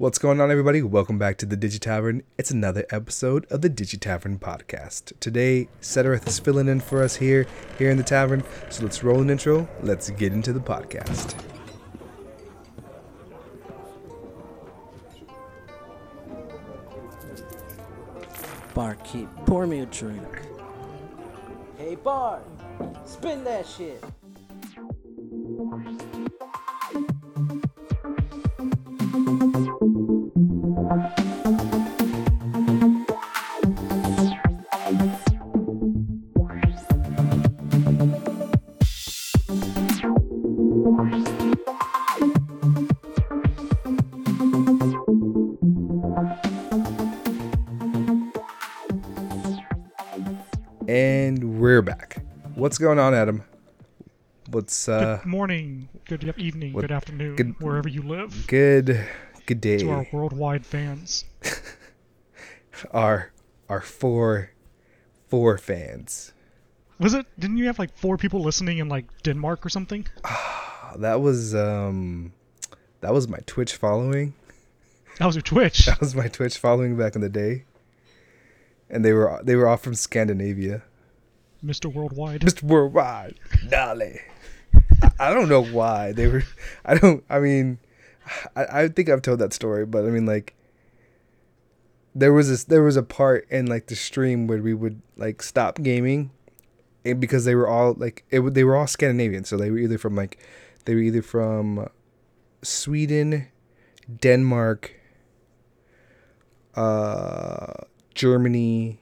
What's going on, everybody? Welcome back to the Digi Tavern. It's another episode of the Digi Tavern podcast. Today, Seterith is filling in for us here, here in the tavern. So let's roll an intro. Let's get into the podcast. Barkeep, pour me a drink. Hey Bar, spin that shit. We're back. What's going on, Adam? What's uh good morning, good evening, what- good afternoon, good- wherever you live. good good day? To our worldwide fans. our our four four fans. Was it? Didn't you have like four people listening in like Denmark or something? That was um that was my Twitch following. That was your Twitch. That was my Twitch following back in the day. And they were they were all from Scandinavia. Mr. Worldwide. Mr. Worldwide, Dolly. I, don't know why they were. I don't. I mean, I, I think I've told that story, but I mean, like, there was this. There was a part in like the stream where we would like stop gaming, and because they were all like it. They were all Scandinavian, so they were either from like, they were either from Sweden, Denmark, uh, Germany,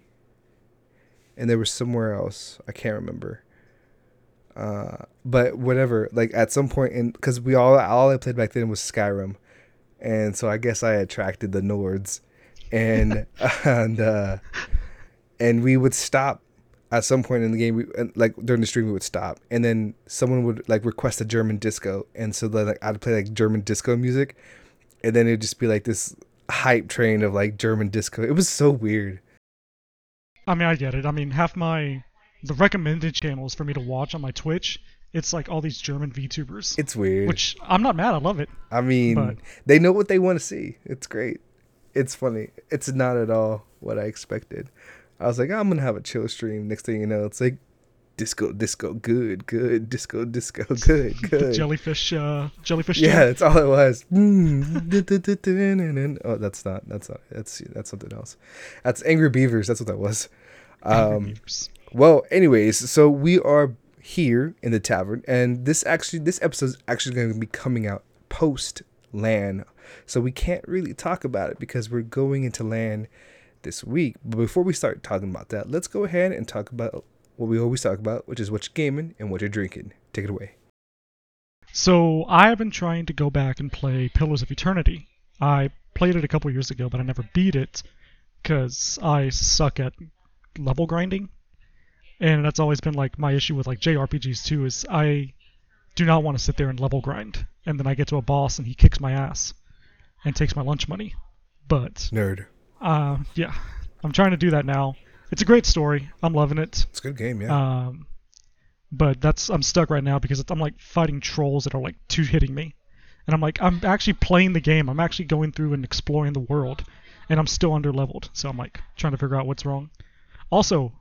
and there was somewhere else I can't remember. Uh, but whatever. Like at some point, in because we all all I played back then was Skyrim, and so I guess I attracted the Nords, and and uh, and we would stop at some point in the game. We and, like during the stream we would stop, and then someone would like request a German disco, and so then like I'd play like German disco music, and then it'd just be like this hype train of like German disco. It was so weird. I mean, I get it. I mean, half my the recommended channels for me to watch on my Twitch, it's like all these German VTubers. It's weird. Which I'm not mad. I love it. I mean, But- they know what they want to see. It's great. It's funny. It's not at all what I expected. I was like, ah, I'm gonna have a chill stream. Next thing you know, it's like disco, disco, good, good, disco, disco, good, good. jellyfish, uh, jellyfish. yeah, jam. that's all it was. Oh, that's not. That's not. That's that's something else. That's Angry Beavers. That's what that was. Um, well, anyways, so we are here in the tavern, and this actually this episode is actually going to be coming out post LAN, so we can't really talk about it because we're going into LAN this week. But before we start talking about that, let's go ahead and talk about what we always talk about, which is what you're gaming and what you're drinking. Take it away. So I have been trying to go back and play Pillars of Eternity. I played it a couple years ago, but I never beat it because I suck at level grinding, and that's always been like my issue with like JRPGs too. Is I do not want to sit there and level grind, and then I get to a boss and he kicks my ass and takes my lunch money. But Nerd. uh, yeah, I'm trying to do that now. It's a great story. I'm loving it. It's a good game, yeah. Um, but that's I'm stuck right now because I'm like fighting trolls that are like two hitting me, and I'm like I'm actually playing the game. I'm actually going through and exploring the world, and I'm still under leveled. So I'm like trying to figure out what's wrong. Also,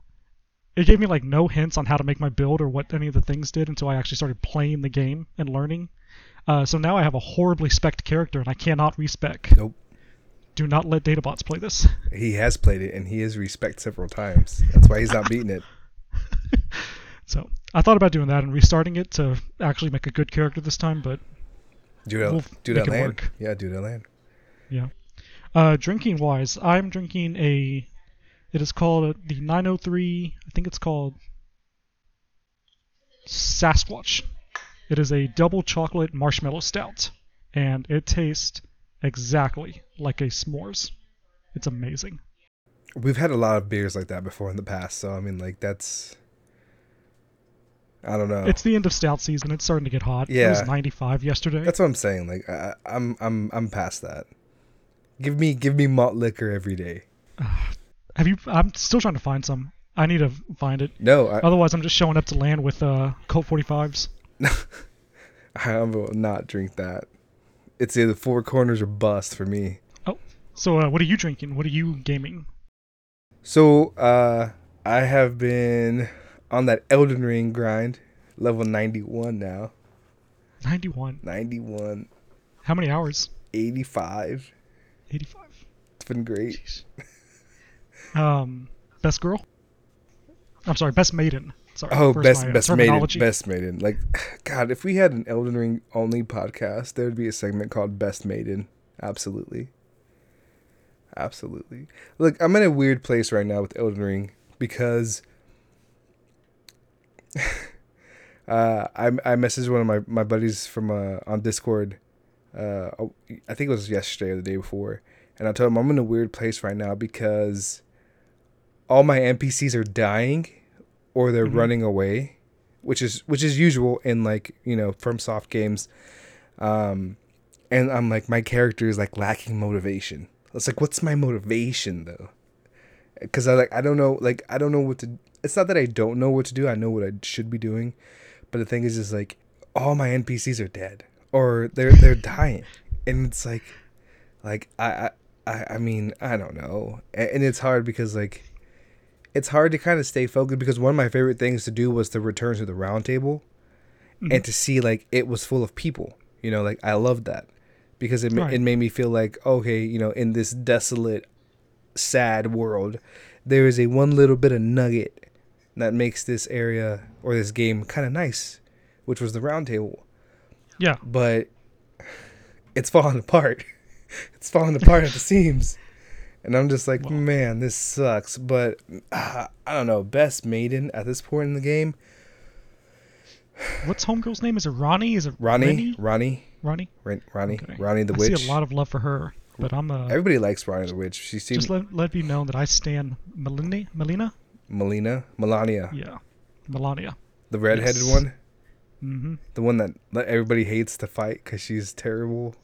it gave me like no hints on how to make my build or what any of the things did until I actually started playing the game and learning. Uh, so now I have a horribly spec character and I cannot respec. nope. Do not let databots play this. He has played it and he has respect several times. That's why he's not beating it. So I thought about doing that and restarting it to actually make a good character this time, but Do that. We'll do that LAN. work. Yeah, do that LAN. Yeah. Uh, drinking wise, I'm drinking a. It is called the 903. I think it's called Sasquatch. It is a double chocolate marshmallow stout, and it tastes exactly like a s'mores. It's amazing. We've had a lot of beers like that before in the past, so I mean, like that's. I don't know. It's the end of stout season. It's starting to get hot. Yeah, It was 95 yesterday. That's what I'm saying. Like I, I'm, I'm, I'm past that. Give me, give me malt liquor every day. Have you? I'm still trying to find some. I need to find it. No, I, Otherwise, I'm just showing up to LAN with uh, Colt 45s. I will not drink that. It's either four corners or bust for me. So, uh, what are you drinking? What are you gaming? So, uh, I have been on that Elden Ring grind, level 91 now. 91. 91, How many hours? 85. 85. It's been great. Um, best girl? I'm sorry, best maiden. Sorry. Oh, best my, uh, best maiden, best maiden. Like, God, if we had an Elden Ring only podcast, there would be a segment called Best Maiden. Absolutely, absolutely. Look, I'm in a weird place right now with Elden Ring because uh, I I messaged one of my my buddies from uh, on Discord. Uh, I think it was yesterday or the day before, and I told him I'm in a weird place right now because all my NPCs are dying or they're Mhm. running away, which is which is usual in like you know FromSoft games. Um, and I'm like my character is like lacking motivation. It's like what's my motivation though? Because I like I don't know like I don't know what to. It's not that I don't know what to do. I know what I should be doing, but the thing is, is like all my NPCs are dead or they're they're dying, and it's like, like I I I, mean I don't know, and it's hard because like it's hard to kind of stay focused because one of my favorite things to do was to return to the round table Mhm. and to see like it was full of people you know like i loved that because it, Right. it made me feel like okay you know in this desolate sad world there is a one little bit of nugget that makes this area or this game kind of nice which was the round table Yeah. but it's falling apart. it's falling apart at the seams. And I'm just like, man, this sucks. But uh, I don't know. Best maiden at this point in the game, What's homegirl's name? Is it Ranni? Is it Ranni? Ranni, Ranni? Ron- Ranni, Okay. Ranni the I witch. see a lot of love for her, but I'm a. Everybody likes Ranni the witch. She seems just let let me know that I stand Melina. Melina? Melina, Malenia, Yeah, Malenia. the redheaded Yes. one, Mm-hmm. the one that that everybody hates to fight because she's terrible,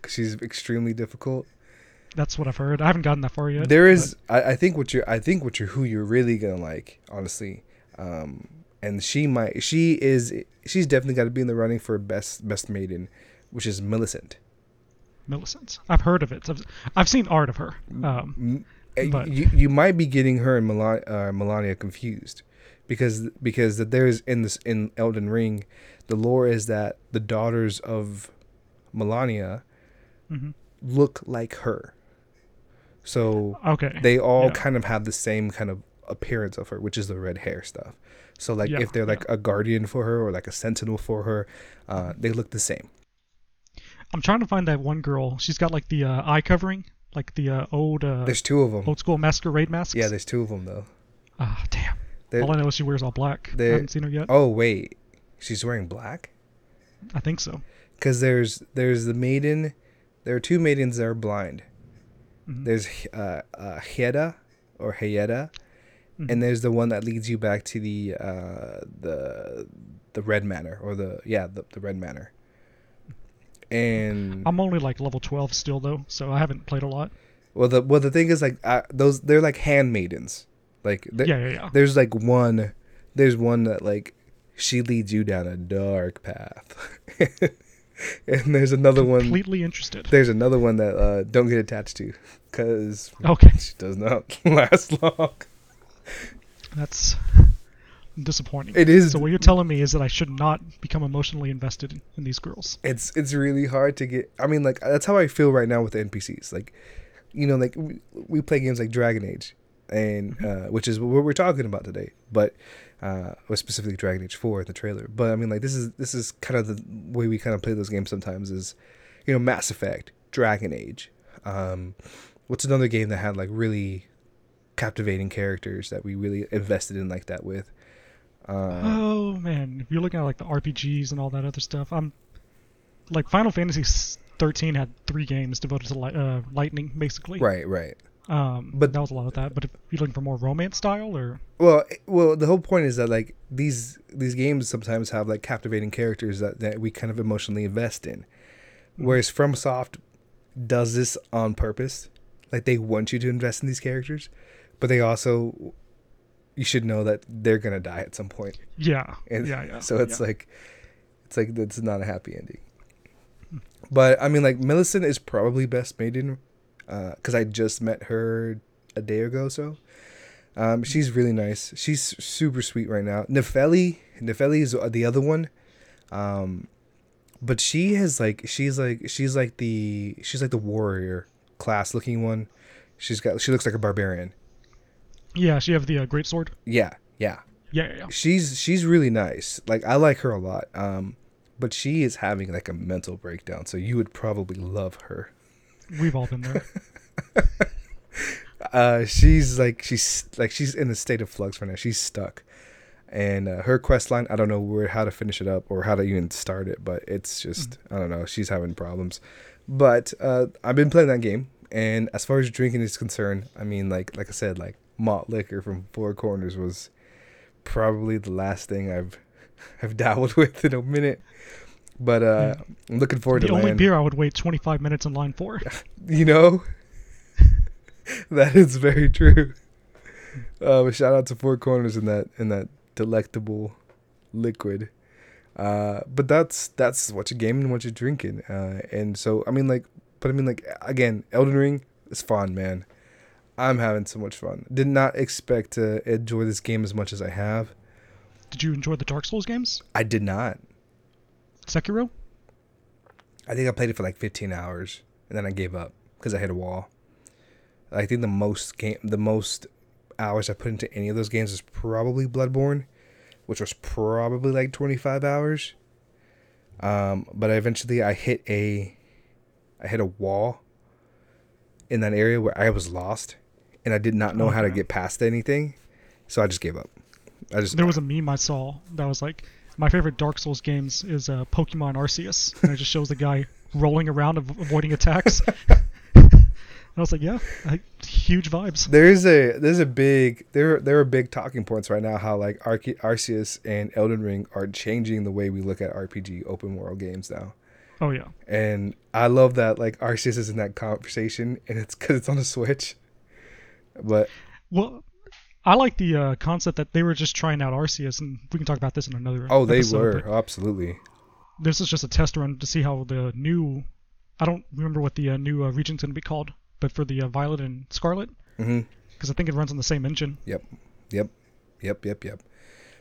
because she's extremely difficult. That's what I've heard. I haven't gotten that far yet. there is I, I think what you're I think what you're who you're really gonna like honestly um and she might she is she's definitely got to be in the running for best best maiden which is Millicent Millicent. I've heard of it. I've, I've seen art of her. Um, But- you you might be getting her and Malenia, uh, Malenia confused because because that there's in this in Elden Ring the lore is that the daughters of Malenia mhm. look like her so Okay. they all Yeah. kind of have the same kind of appearance of her, which is the red hair stuff. So like Yeah, if they're like a guardian for her or like a sentinel for her, uh, they look the same. I'm trying to find that one girl. She's got like the uh, eye covering, like the uh, old uh, There's two of them. old school masquerade masks. Yeah, there's two of them though. Ah, damn. They're- All I know is she wears all black. I haven't seen her yet. oh wait, she's wearing black. I think so. Because there's there's the maiden. There are two maidens that are blind. Mhm. There's uh, uh, Hieda or Hayeda, Mhm. and there's the one that leads you back to the uh, the the Red Manor or the yeah the, the Red Manor. And I'm only like level 12 still though, so I haven't played a lot. Well, the well the thing is like uh, those they're like handmaidens. Like Yeah, yeah, yeah. there's like one, there's one that like she leads you down a dark path, and there's another one. Completely interested. There's another one that uh, don't get attached to, cause Okay, she does not last long. That's disappointing. It is. So what you're telling me is that I should not become emotionally invested in, in these girls. It's it's really hard to get. I mean, like that's how I feel right now with the NPCs. Like, you know, like we, we play games like Dragon Age, and uh, which is what we're talking about today. But uh, or specifically Dragon Age Four in the trailer. But I mean, like this is this is kind of the way we kind of play those games sometimes. Is you know Mass Effect, Dragon Age. Um, what's another game that had like really captivating characters that we really invested in like that with? Uh, oh man, if you're looking at like the RPGs and all that other stuff, I'm like Final Fantasy 13 had three games devoted to li- uh, lightning, basically. right, right. Um, But- but that was a lot of that. But if you're looking for more romance style, or Well, well, the whole point is that like these these games sometimes have like captivating characters that, that we kind of emotionally invest in, whereas FromSoft does this on purpose. Like they want you to invest in these characters, but they also you should know that they're gonna die at some point. yeah, And yeah, yeah. So it's yeah. like it's like it's not a happy ending. But I mean, like Millicent is probably best maiden because I just met her a day ago so. Um, she's really nice. She's super sweet right now. Nepheli, Nepheli is the other one. Um, but she has like she's like she's like the she's like the warrior class looking one. She's got she looks like a barbarian. Yeah, she have the uh, great sword. Yeah, yeah. Yeah, yeah. She's she's really nice. Like I like her a lot. Um, but she is having like a mental breakdown. So you would probably love her. We've all been there. uh she's like she's like she's in a state of flux right now she's stuck and uh, her quest line i don't know where how to finish it up or how to even start it but it's just i don't know she's having problems but uh i've been playing that game and as far as drinking is concerned i mean like like i said like malt liquor from four corners was probably the last thing i've i've dabbled with in a minute but uh i'm looking forward the to the only LAN. beer I would wait 25 minutes in line for. You know, that is very true. Uh, but shout out to Four Corners in that in that delectable liquid. Uh, but that's that's what you're gaming, what you're drinking, uh, and so I mean like, but I mean like again, Elden Ring is fun, man. I'm having so much fun. Did not expect to enjoy this game as much as I have. Did you enjoy the Dark Souls games? I did not. Sekiro? I think I played it for like 15 hours and then I gave up because I hit a wall. I think the most game, the most hours I put into any of those games is probably Bloodborne, which was probably like 25 hours. Um, but eventually I hit a, I hit a wall in that area where I was lost, and I did not know how to get past anything, so I just gave up. I just There was a meme I saw that was like, my favorite Dark Souls games is uh, Pokemon Arceus, and it just shows the guy rolling around avoiding attacks. and I was like, yeah, I, huge vibes. There's a there's a big there there are big talking points right now how like Arce- Arceus and Elden Ring are changing the way we look at RPG open world games now. Oh yeah, And I love that like Arceus is in that conversation and it's cuz it's on a Switch. But well, I like the uh, concept that they were just trying out Arceus, and we can talk about this in another. oh, they episode, were absolutely. This is just a test run to see how the new. I don't remember what the uh, new uh, region's going to be called, but for the uh, Violet and Scarlet, because I think it runs on the same engine. Yep. Yep. Yep, yep, yep.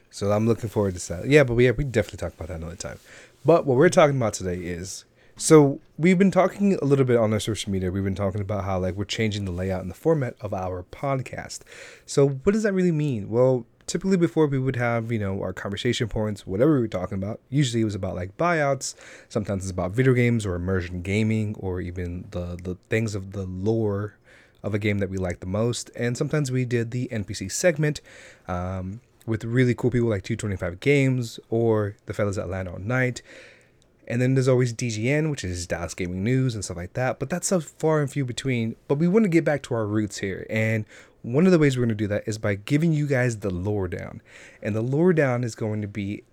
So I'm looking forward to that. Yeah, but we yeah, we definitely talk about that another time. But what we're talking about today is so we've been talking a little bit on our social media. We've been talking about how like we're changing the layout and the format of our podcast. So what does that really mean? Well, typically before we would have, you know, our conversation points, whatever we were talking about. Usually it was about like buyouts. Sometimes it's about video games or immersion gaming or even the the things of the lore of a game that we like the most. And sometimes we did the NPC segment um, with really cool people like 225 Games or the fellas at land all night. And then there's always DGN, which is Dallas Gaming News and stuff like that. But that's so far and few between. But we want to get back to our roots here. And one of the ways we're going to do that is by giving you guys the lore down. And the lore down is going to be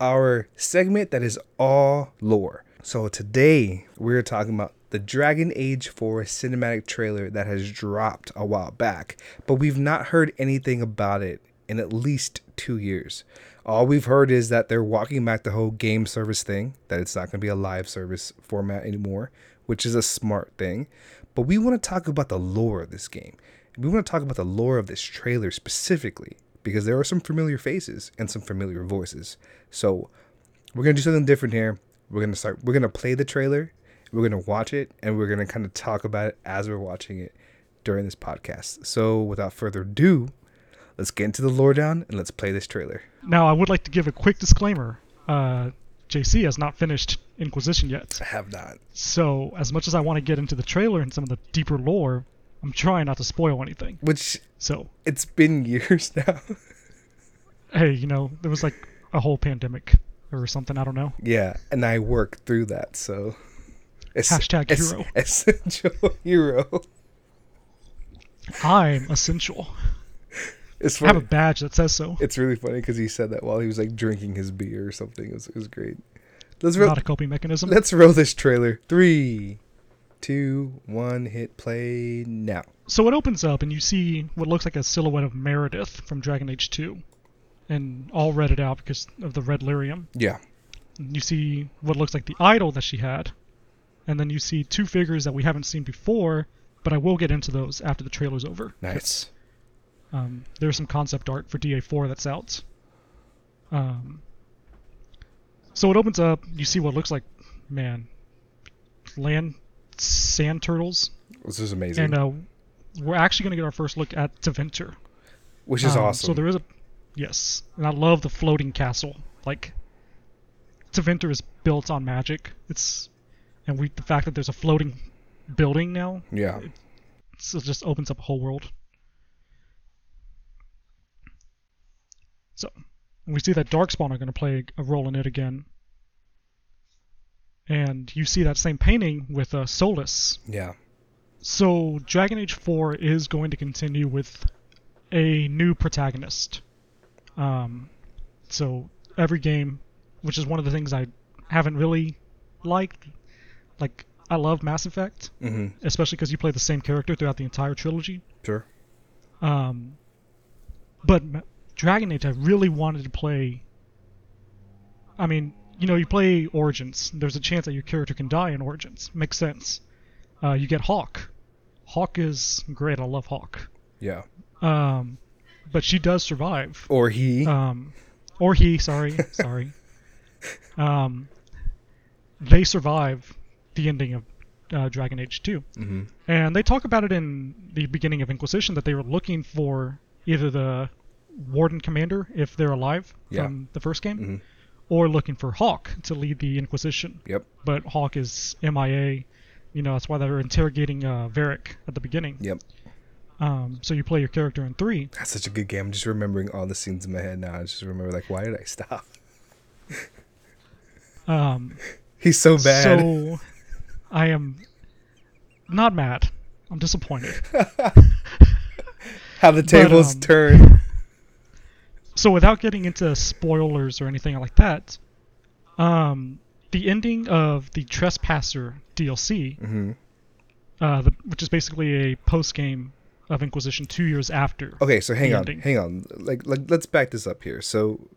our segment that is all lore. So today we're talking about the Dragon Age 4 cinematic trailer that has dropped a while back, but we've not heard anything about it in at least two years. All we've heard is that they're walking back the whole game service thing, that it's not going to be a live service format anymore, which is a smart thing. But we want to talk about the lore of this game. We want to talk about the lore of this trailer specifically because there are some familiar faces and some familiar voices. So we're gonna do something different here. We're gonna start. We're gonna play the trailer. We're gonna watch it, and we're gonna kind of talk about it as we're watching it during this podcast. So without further ado, let's get into the lore down and let's play this trailer. Now, I would like to give a quick disclaimer. Uh, JC has not finished Inquisition yet. I have not. So, as much as I want to get into the trailer and some of the deeper lore, I'm trying not to spoil anything. Which So, it's been years now. hey, you know, there was like a whole pandemic or something. I don't know. yeah, and I worked through that. So es- Hashtag es- hero. essential hero. I'm essential. It's I have a badge that says so. It's really funny because he said that while he was like drinking his beer or something. It was, it was great. Let's roll. Not a coping mechanism. Let's roll this trailer. Three, two, one. Hit play now. So it opens up and you see what looks like a silhouette of Meredith from Dragon Age 2. And all redded out because of the red lyrium. Yeah. You see what looks like the idol that she had. And then you see two figures that we haven't seen before but I will get into those after the trailer's over. Nice. Um, there's some concept art for DA4 that's out. Um, so it opens up. You see what looks like, man, land sand turtles, This is amazing. and uh, we're actually going to get our first look at Tevinter. Which is Um, awesome. So there is a yes, and I love the floating castle. Like Tevinter is built on magic. It's and we the fact that there's a floating building now, yeah. so it just opens up a whole world. So we see that Darkspawn are going to play a role in it again. And you see that same painting with uh, Solas. Yeah. So Dragon Age 4 is going to continue with a new protagonist. Um, so every game, which is one of the things I haven't really liked, like I love Mass Effect, hmm especially because you play the same character throughout the entire trilogy. Sure. Um, but Dragon Age, I really wanted to play. I mean, you know, you play Origins. There's a chance that your character can die in Origins. Makes sense. Uh, you get Hawke. Hawke is great. I love Hawke. Yeah. Um, but she does survive. Or he. Um, or he. Sorry, sorry. Um, they survive the ending of uh, Dragon Age 2. hmm And they talk about it in the beginning of Inquisition that they were looking for either the Warden Commander, if they're alive Yeah. from the first game, Mhm. or looking for Hawke to lead the Inquisition. Yep. But Hawke is MIA. You know, that's why they're interrogating uh, Varric at the beginning. Yep. Um, so you play your character in 3. That's such a good game. I'm just remembering all the scenes in my head now. I just remember like, why did I stop? Um, He's so bad. So I am not mad. I'm disappointed. How the tables um, turn. So without getting into spoilers or anything like that, um, the ending of the Trespasser DLC, hmm uh, the, which is basically a post game of Inquisition two years after. Okay, so hang on, ending. hang on. Like, like, let's back this up here. So,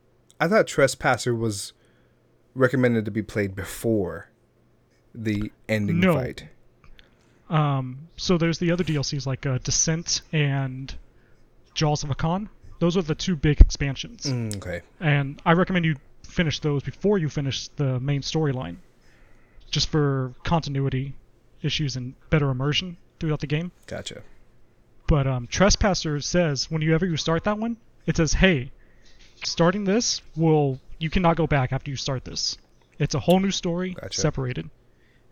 I thought Trespasser was recommended to be played before the ending No. fight. Um, so there's the other DLCs like uh, Descent and Jaws of Hakkon. Those are the two big expansions, Mm, okay. and I recommend you finish those before you finish the main storyline, just for continuity issues and better immersion throughout the game. Gotcha. But um, Trespasser says whenever you start that one, it says, "Hey, starting this will you cannot go back after you start this. It's a whole new story, Gotcha. separated,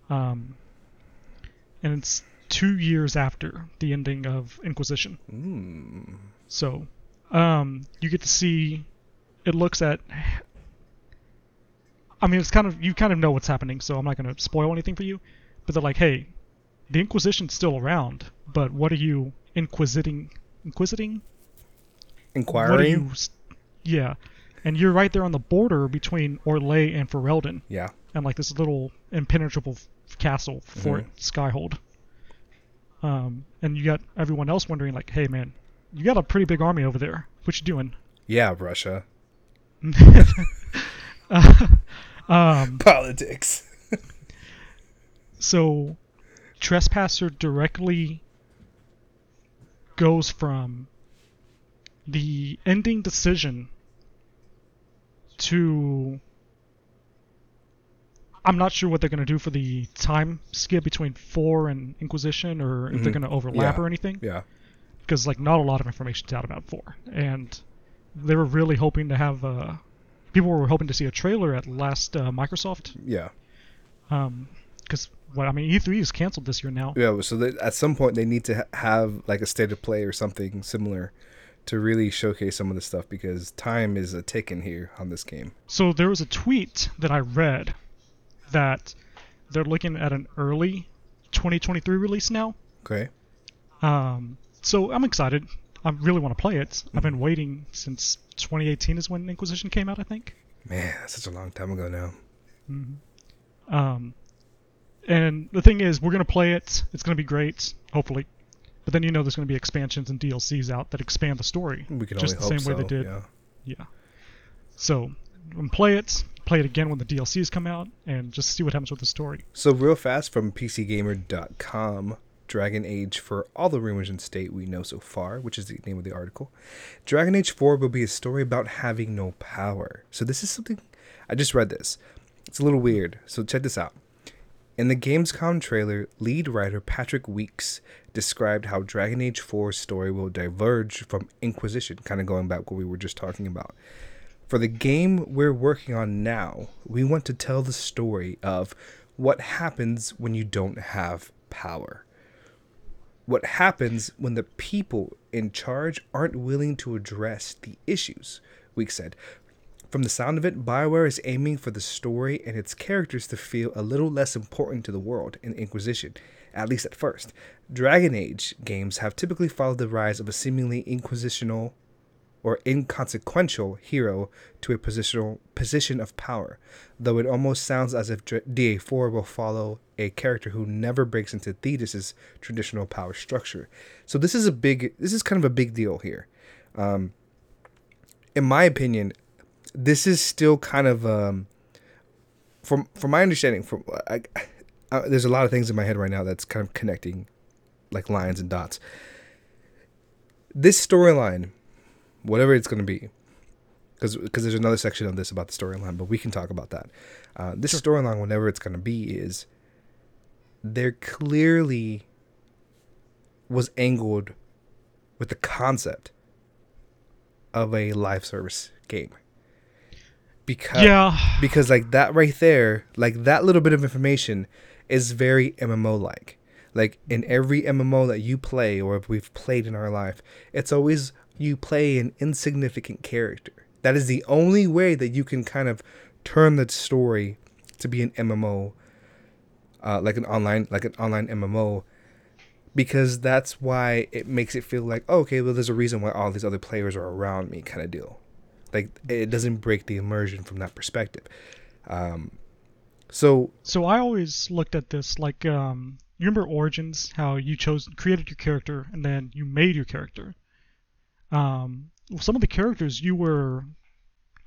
um, and it's two years after the ending of Inquisition. Mm. So, um, you get to see. It looks at. I mean, it's kind of you kind of know what's happening, so I'm not going to spoil anything for you. But they're like, hey, the Inquisition's still around, but what are you inquisiting? Inquisiting? Inquiring. you? Yeah, and you're right there on the border between Orlais and Ferelden, Yeah. and like this little impenetrable castle, Fort Skyhold. Um, and you got everyone else wondering, like, hey man, you got a pretty big army over there. What you doing? Yeah, Russia. um, Politics. so, Trespasser directly goes from the ending decision to. I'm not sure what they're going to do for the time skip between 4 and Inquisition or if they're Mhm. going to overlap Yeah. or anything. Yeah. Because like not a lot of information's out about four, and they were really hoping to have. Uh, people were hoping to see a trailer at last uh, Microsoft, Yeah. Um, because what I mean E3 is canceled this year now. Yeah. So that at some point they need to ha- have like a state of play or something similar to really showcase some of the stuff because time is a ticking here on this game. So there was a tweet that I read that they're looking at an early 2023 release now. Okay. Um, so I'm excited. I really want to play it. I've been waiting since 2018 is when Inquisition came out, I think. Man, that's such a long time ago now. Hmm. Um, and the thing is, we're gonna play it. It's gonna be great, hopefully. But then you know there's gonna be expansions and DLCs out that expand the story, We can just the same way they did. Yeah. Yeah. So, play it. Play it again when the DLCs come out, and just see what happens with the story. So real fast from PCGamer.com, Dragon Age for all the rumors and state we know so far, which is the name of the article. Dragon Age 4 will be a story about having no power. So this is something I just read this. It's a little weird. So check this out. In the Gamescom trailer, lead writer Patrick Weekes described how Dragon Age 4's story will diverge from Inquisition, kind of going back what we were just talking about. For the game we're working on now, we want to tell the story of what happens when you don't have power. What happens when the people in charge aren't willing to address the issues, Weekes said. From the sound of it, BioWare is aiming for the story and its characters to feel a little less important to the world in Inquisition, at least at first. Dragon Age games have typically followed the rise of a seemingly inquisitional or inconsequential hero to a positional position of power, though it almost sounds as if DA4 will follow a character who never breaks into Thedas's traditional power structure. So this is a big, this is kind of a big deal here. Um, in my opinion, this is still kind of, um, from from my understanding, from I, I, there's a lot of things in my head right now that's kind of connecting, like lines and dots. This storyline whatever it's going to be, because there's another section of this about the storyline, but we can talk about that. Uh, this sure. storyline, whatever it's going to be, is there clearly was angled with the concept of a live service game because yeah because like that right there like that little bit of information is very mmo like like in every mmo that you play or we've played in our life it's always you play an insignificant character. That is the only way that you can kind of turn the story to be an MMO, uh, like an online, like an online MMO, because that's why it makes it feel like oh, okay, well, there's a reason why all these other players are around me, kind of deal. Like it doesn't break the immersion from that perspective. Um, so so I always looked at this like um, you remember Origins, how you chose created your character and then you made your character um, some of the characters you were,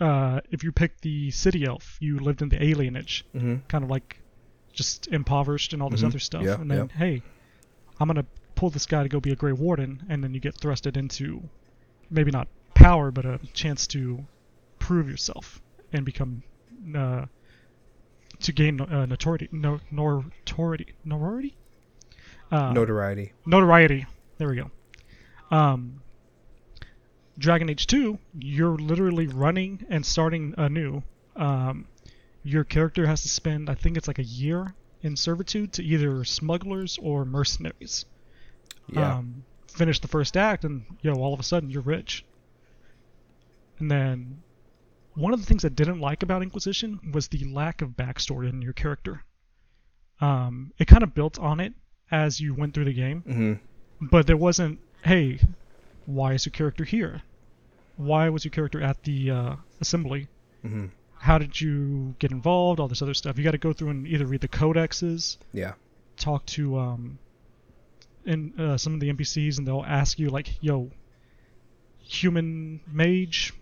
uh, if you picked the city elf, you lived in the alienage, mm-hmm. kind of like just impoverished and all this mm-hmm. other stuff. Yeah, and then, yeah. hey, I'm gonna pull this guy to go be a Grey Warden, and then you get thrusted into maybe not power, but a chance to prove yourself and become uh, to gain uh, notoriety, no, notoriety, notoriety, uh, notoriety, notoriety. There we go. Um, Dragon Age 2, you're literally running and starting anew. Um, your character has to spend, I think it's like a year in servitude to either smugglers or mercenaries. Yeah. Um, finish the first act, and yo, all of a sudden you're rich. And then, one of the things I didn't like about Inquisition was the lack of backstory in your character. Um, it kind of built on it as you went through the game, mm-hmm. but there wasn't, hey, why is your character here? Why was your character at the uh, assembly? Mm-hmm. How did you get involved? All this other stuff. You got to go through and either read the codexes, yeah, talk to um, in uh, some of the NPCs, and they'll ask you like, "Yo, human mage,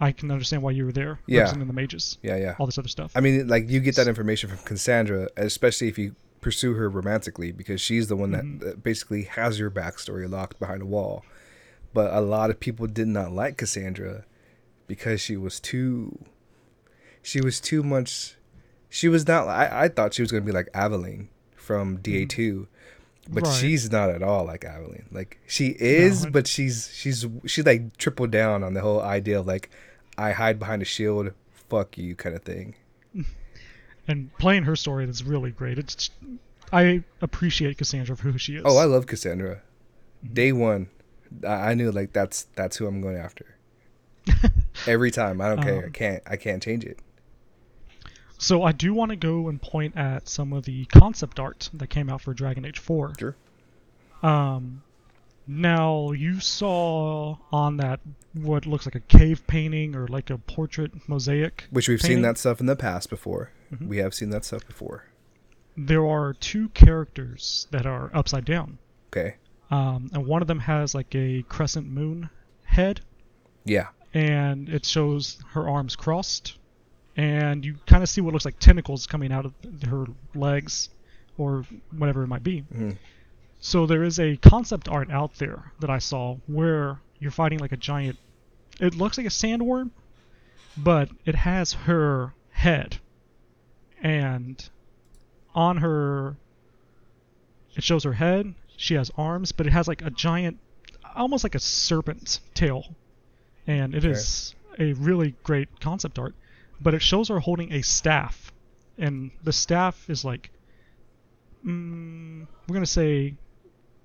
I can understand why you were there, Yeah. representing the mages." yeah, yeah. All this other stuff. I mean, like you get that information from Cassandra, especially if you pursue her romantically, because she's the one that, Mhm. that basically has your backstory locked behind a wall. But a lot of people did not like Cassandra because she was too. She was too much. She was not. I, I thought she was gonna be like Aveline from DA two, mm-hmm. but Right. she's not at all like Aveline. Like she is, No. but she's she's she's like triple down on the whole idea of like I hide behind a shield, fuck you kind of thing. and playing her story is really great. It's I appreciate Cassandra for who she is. Oh, I love Cassandra. Mm-hmm. Day one, I I knew like that's that's who I'm going after. Every time, I don't care. I Um, can't I can't change it. So I do want to go and point at some of the concept art that came out for Dragon Age 4. Sure. Um, now you saw on that what looks like a cave painting or like a portrait mosaic. Which we've painting. seen that stuff in the past before. Mhm. We have seen that stuff before. There are two characters that are upside down. Okay. Um, and one of them has like a crescent moon head, Yeah. and it shows her arms crossed, and you kind of see what looks like tentacles coming out of her legs, or whatever it might be. Mhm. So there is a concept art out there that I saw where you're fighting like a giant. It looks like a sandworm, but it has her head, and on her, it shows her head. She has arms, but it has like a giant, almost like a serpent tail, and it is a really great concept art. But it shows her holding a staff, and the staff is like, mm, we're gonna say,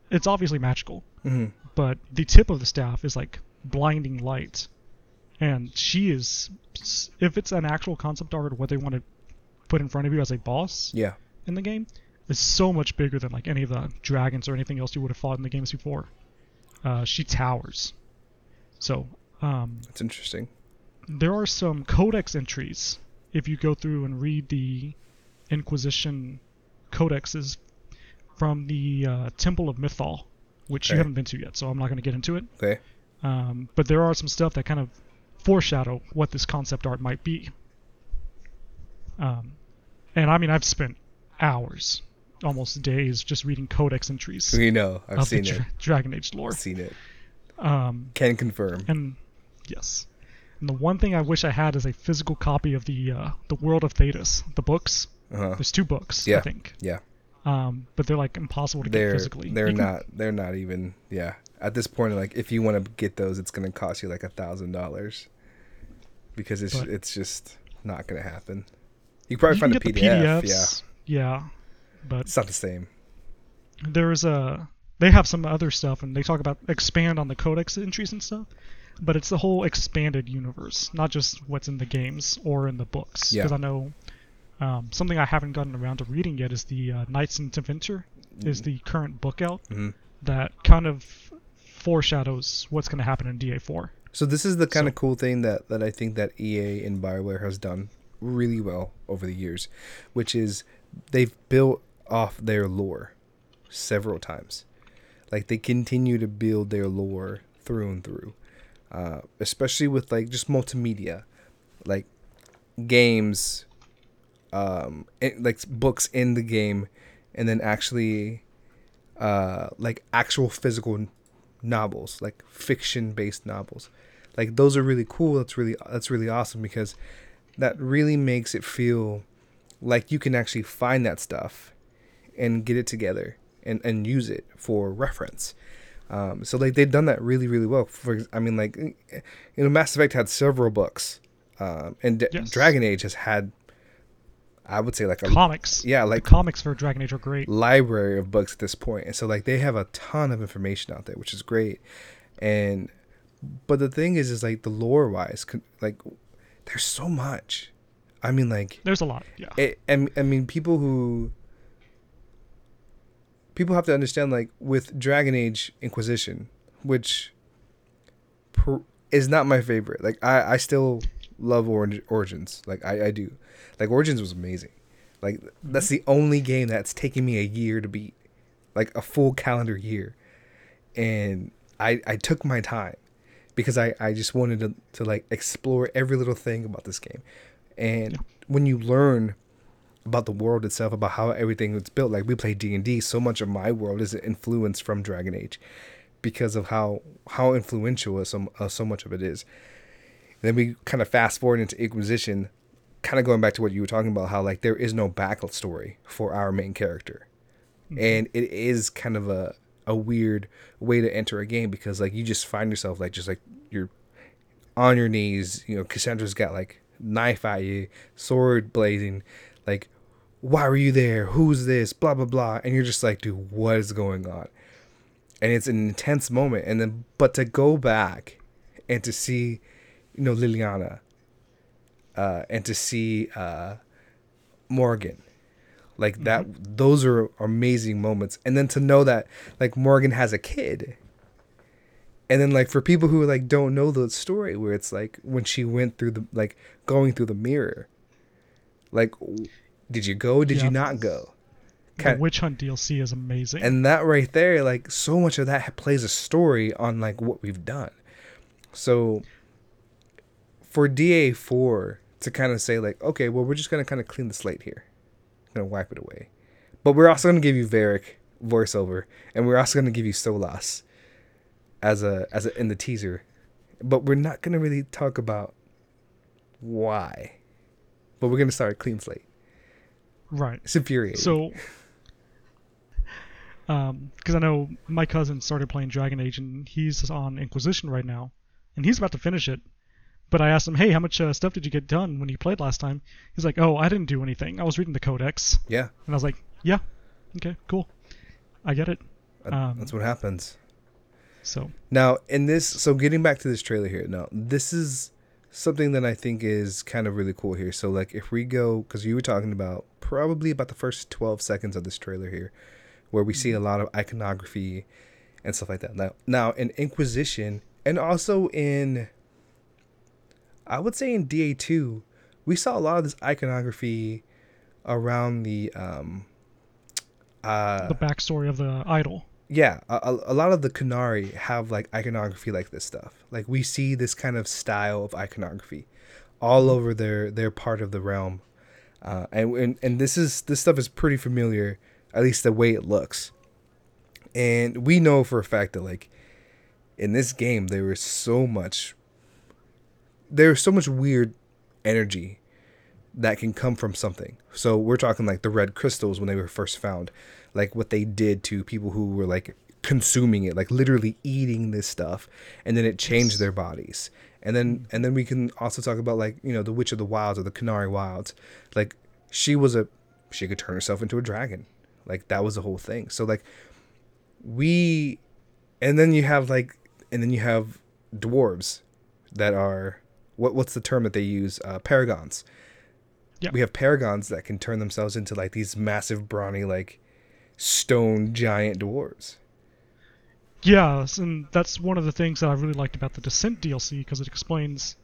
it's obviously magical. Hmm but the tip of the staff is like blinding light. And she is if it's an actual concept art what they want to put in front of you as a boss Yeah. in the game is so much bigger than like any of the dragons or anything else you would have fought in the games before uh, she towers so um, That's interesting. there are some codex entries if you go through and read the inquisition codexes from the uh, temple of mythal which you haven't been to yet so i'm not going to get into it Okay. um, but there are some stuff that kind of foreshadow what this concept art might be. Um, and I mean, I've spent hours, almost days, just reading codex entries We know. I've of the seen it. Dra- Dragon Age lore. I've seen it. Um, Can confirm. and yes, and the one thing I wish I had is a physical copy of the uh, the World of Thedas, the books. Uh-huh. There's two books, I think. Yeah. Um, but they're like impossible to They're physically. they're You can- not they're not even yeah. At this point, like if you want to get those, it's gonna cost you like a thousand dollars. Because it's But- it's just not gonna happen. You can probably you find can a get PDF. Yeah. Yeah. But It's not the same. there's a they have some other stuff and they talk about expand on the codex entries and stuff but it's the whole expanded universe not just what's in the games or in the books Yeah. because i know um, something i haven't gotten around to reading yet is the uh, knights into adventure is the current book out Mhm. that kind of foreshadows what's going to happen in da4 So this is the kind So- of cool thing that, that I think that EA and Bioware has done really well over the years, which is they've built off their lore several times. Like they continue to build their lore through and through, uh, especially with like just multimedia, like games, um, like books in the game, and then actually, uh, like actual physical novels, like fiction based novels. Like those are really cool. That's really that's really awesome because that really makes it feel like you can actually find that stuff and get it together and, and use it for reference. Um, so like they've done that really really well. For I mean like you know Mass Effect had several books, um, and D- Yes. Dragon Age has had I would say like a comics yeah the like comics for dragon age are great library of books at this point. point and so like they have a ton of information out there which is great and but the thing is is like the lore wise like there's so much i mean like there's a lot yeah it, I, I mean people who people have to understand like with dragon age inquisition which per, is not my favorite. Like i i still love Orig- origins. Like i i do. Like origins was amazing. Like mm-hmm. that's the only game that's taken me a year to beat. Like a full calendar year. And i i took my time because i i just wanted to to like explore every little thing about this game. And when you learn about the world itself about how everything was built. Like we play d&d so much of my world is influenced from dragon age because of how how influential some uh, so much of it is. Then we kind of fast forward into inquisition kind of going back to what you were talking about how like there is no backstory for our main character. And it is kind of a a weird way to enter a game because like you just find yourself like just like you're on your knees you know cassandra's got like knife at you sword blazing like why were you there? Who's this? Blah blah blah. And you're just like dude what is going on? And it's an intense moment. And then but to go back and to see you know Leliana uh and to see uh Morrigan like that those are amazing moments. And then to know that like Morrigan has a kid. And then like for people who like don't know the story where it's like when she went through the like going through the mirror like did you go did Yeah. you not go the witch hunt dlc is amazing and that right there like so much of that plays a story on like what we've done so for da4 to kind of say like okay well we're just gonna kind of clean the slate here gonna wipe it away but we're also gonna give you Varric voiceover, and we're also gonna give you Solas as a as a in the teaser, but we're not gonna really talk about why. But we're gonna start a clean slate. Right. It's infuriating. So, um, because I know my cousin started playing Dragon Age and he's on Inquisition right now, and he's about to finish it. But I asked him, "Hey, how much uh, stuff did you get done when you played last time?" He's like, "Oh, I didn't do anything. I was reading the codex." yeah, And I was like, "Yeah, okay, cool. I get it." Um, that's what happens. So, Now, in this, so getting back to this trailer here, now this is something that I think is kind of really cool here. So, like, if we go, because you were talking about probably about the first 12 seconds of this trailer here, where we see a lot of iconography and stuff like that. Now, now in Inquisition, and also in, I would say in DA2, we saw a lot of this iconography around the, um, uh, the backstory of the idol. yeah, a, a- a lot of the Qunari have like iconography like this stuff. Like we see this kind of style of iconography all over their their part of the realm, uh, and, and and this is this stuff is pretty familiar, at least the way it looks. And we know for a fact that like in this game there is so much there's so much weird energy that can come from something. So we're talking like the red crystals when they were first found, like what they did to people who were like consuming it, like literally eating this stuff, and then it changed their bodies. And then and then we can also talk about like you know the Witch of the Wilds or the Korcari Wilds, like she was a she could turn herself into a dragon, like that was the whole thing. So like we, and then you have like and then you have dwarves that are what what's the term that they use? Uh, paragons. Yeah. we have paragons that can turn themselves into like these massive brawny like stone giant dwarves Yeah, and that's one of the things that I really liked about the Descent DLC because it explains